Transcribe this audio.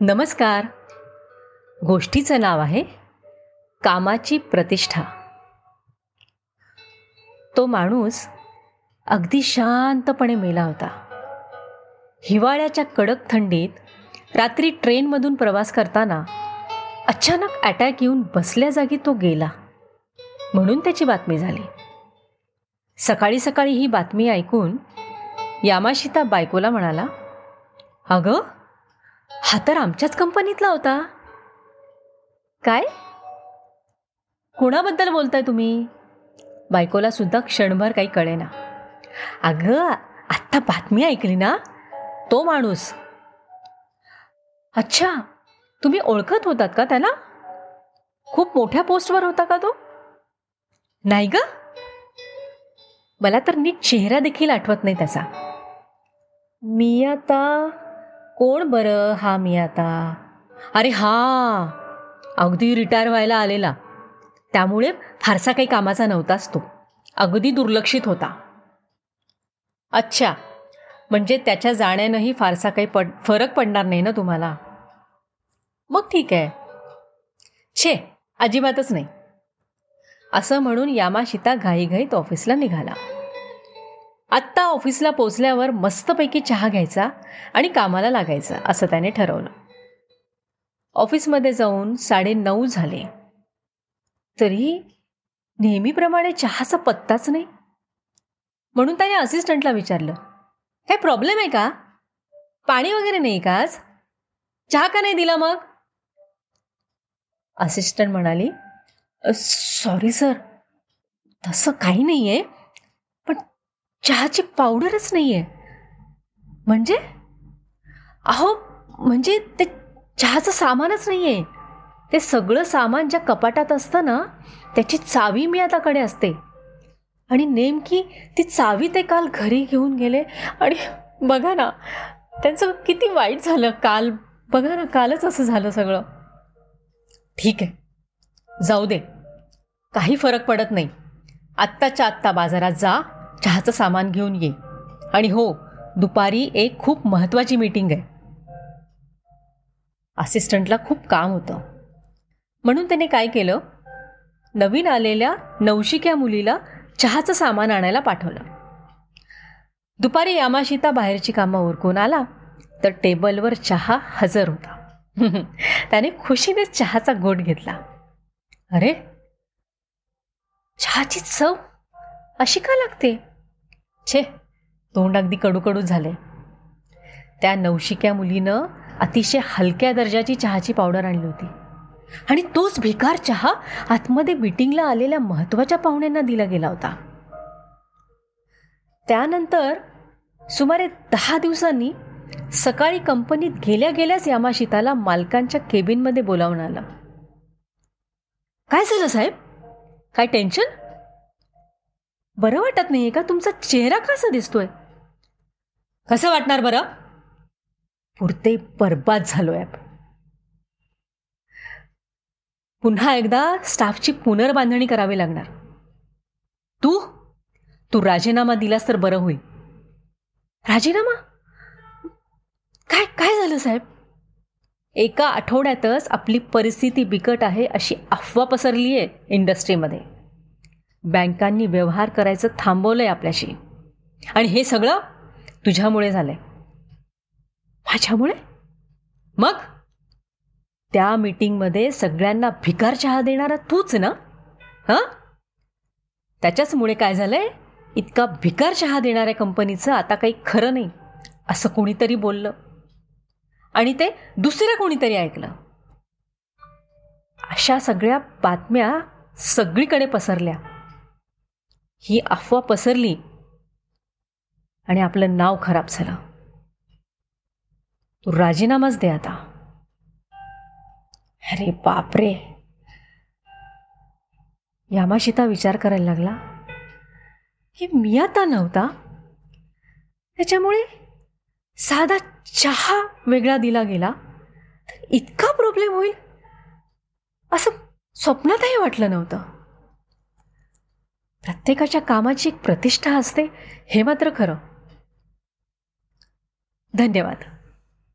नमस्कार. गोष्टीचं नाव आहे कामाची प्रतिष्ठा. तो माणूस अगदी शांतपणे मेला होता. हिवाळ्याच्या कडक थंडीत रात्री ट्रेनमधून प्रवास करताना अचानक अटॅक येऊन बसल्या जागी तो गेला. म्हणून त्याची बातमी झाली. सकाळी सकाळी ही बातमी ऐकून यामाशिता बायकोला म्हणाला अगं हा तर आमच्याच कंपनीतला होता. काय? कुणाबद्दल बोलताय तुम्ही? बायकोला सुद्धा क्षणभर काही कळेना. अगं आत्ता बातमी ऐकली ना? तो माणूस. अच्छा तुम्ही ओळखत होतात का त्याला? खूप मोठ्या पोस्टवर होता का तो? नाही ग. मला तर नीट चेहरा देखील आठवत नाही त्याचा. मी आता कोण बरं हा मी आता? अरे हा! अगदी रिटायर व्हायला आलेला. त्यामुळे फारसा काही कामाचा नव्हताच तो. अगदी दुर्लक्षित होता. अच्छा म्हणजे त्याच्या जाण्यानंही फारसा काही पड फरक पडणार नाही ना तुम्हाला? मग ठीक आहे. छे अजिबातच नाही. असं म्हणून यामाशिता घाईघाईत ऑफिसला निघाला. आत्ता ऑफिसला पोचल्यावर मस्तपैकी चहा घ्यायचा आणि कामाला लागायचा असं त्याने ठरवलं. ऑफिसमध्ये जाऊन साडे नऊ झाले. तरी नेहमीप्रमाणे चहाचा पत्ताच नाही. म्हणून त्याने असिस्टंटला विचारलं काय प्रॉब्लेम आहे का? पाणी वगैरे नाही का आज? चहा का नाही दिला मग? असिस्टंट म्हणाली सॉरी सर तसं काही नाही आहे चहाची पावडरच नाही आहे म्हणजे? अहो म्हणजे ते चहाचं सामानच नाही आहे ते सगळं सामान ज्या कपाटात असतं ना त्याची चावी मी आताकडे असते. आणि नेमकी ती चावी ते काल घरी घेऊन गेले आणि बघा ना त्यांचं किती वाईट झालं काल. बघा ना कालच असं झालं सगळं. ठीक आहे. जाऊ दे. काही फरक पडत नाही. आत्ताच्या आत्ता बाजारात जा. चहाचं सामान घेऊन ये. आणि हो दुपारी एक खूप महत्त्वाची मीटिंग आहे. असिस्टंटला खूप काम होतं. म्हणून त्याने काय केलं? नवीन आलेल्या नवशिक्या मुलीला चहाचं सामान आणायला पाठवलं. दुपारी यामाशिता बाहेरची कामं उरकून आला तर टेबलवर चहा हजर होता. त्याने खुशीने चहाचा गोट घेतला. अरे चहाची चव अशी का लागते? छे तोंड अगदी कडूकडू झाले त्या नवशिक्या मुलीनं अतिशय हलक्या दर्जाची चहाची पावडर आणली होती. आणि तोच भिकार चहा आतमध्ये मीटिंगला आलेल्या महत्त्वाच्या पाहुण्यांना दिला गेला होता. त्यानंतर सुमारे दहा दिवसांनी सकाळी कंपनीत गेल्या गेल्याच यामाशिताला मालकांच्या केबिनमध्ये बोलावून आलं. काय झालं साहेब? काय टेन्शन बरं वाटत नाहीये का? तुमचा चेहरा कसा दिसतोय? कसं वाटणार बरं? पुरते बरबाद झालोय पुन्हा एकदा स्टाफची पुनर्बांधणी करावी लागणार. तू? तू राजीनामा दिलास तर बरं होईल. राजीनामा? काय काय झालं साहेब? एका आठवड्यातच आपली परिस्थिती बिकट आहे अशी अफवा पसरली आहे इंडस्ट्रीमध्ये बँकांनी व्यवहार करायचं थांबवलंय आपल्याशी. आणि हे सगळं तुझ्यामुळे झालंय. माझ्यामुळे? मग? त्या मीटिंगमध्ये सगळ्यांना भिकार चहा देणारा तूच ना? हां? त्याच्याचमुळे काय झालंय? इतका भिकार चहा देणाऱ्या कंपनीचं आता काही खरं नाही असं कोणीतरी बोललं. आणि ते दुसऱ्या कोणीतरी ऐकलं. अशा सगळ्या बातम्या सगळीकडे पसरल्या. ही अफवा पसरली आणि आपलं नाव खराब झालं. तू राजीनामाच दे आता. अरे बापरे. यामाशिता विचार करायला लागला की मी आता नव्हता? त्याच्यामुळे साधा चहा वेगळा दिला गेला. तर इतका प्रॉब्लेम होईल? असं स्वप्नातही वाटलं नव्हतं. प्रत्येकाच्या कामाची एक प्रतिष्ठा असते हे मात्र खरं. धन्यवाद.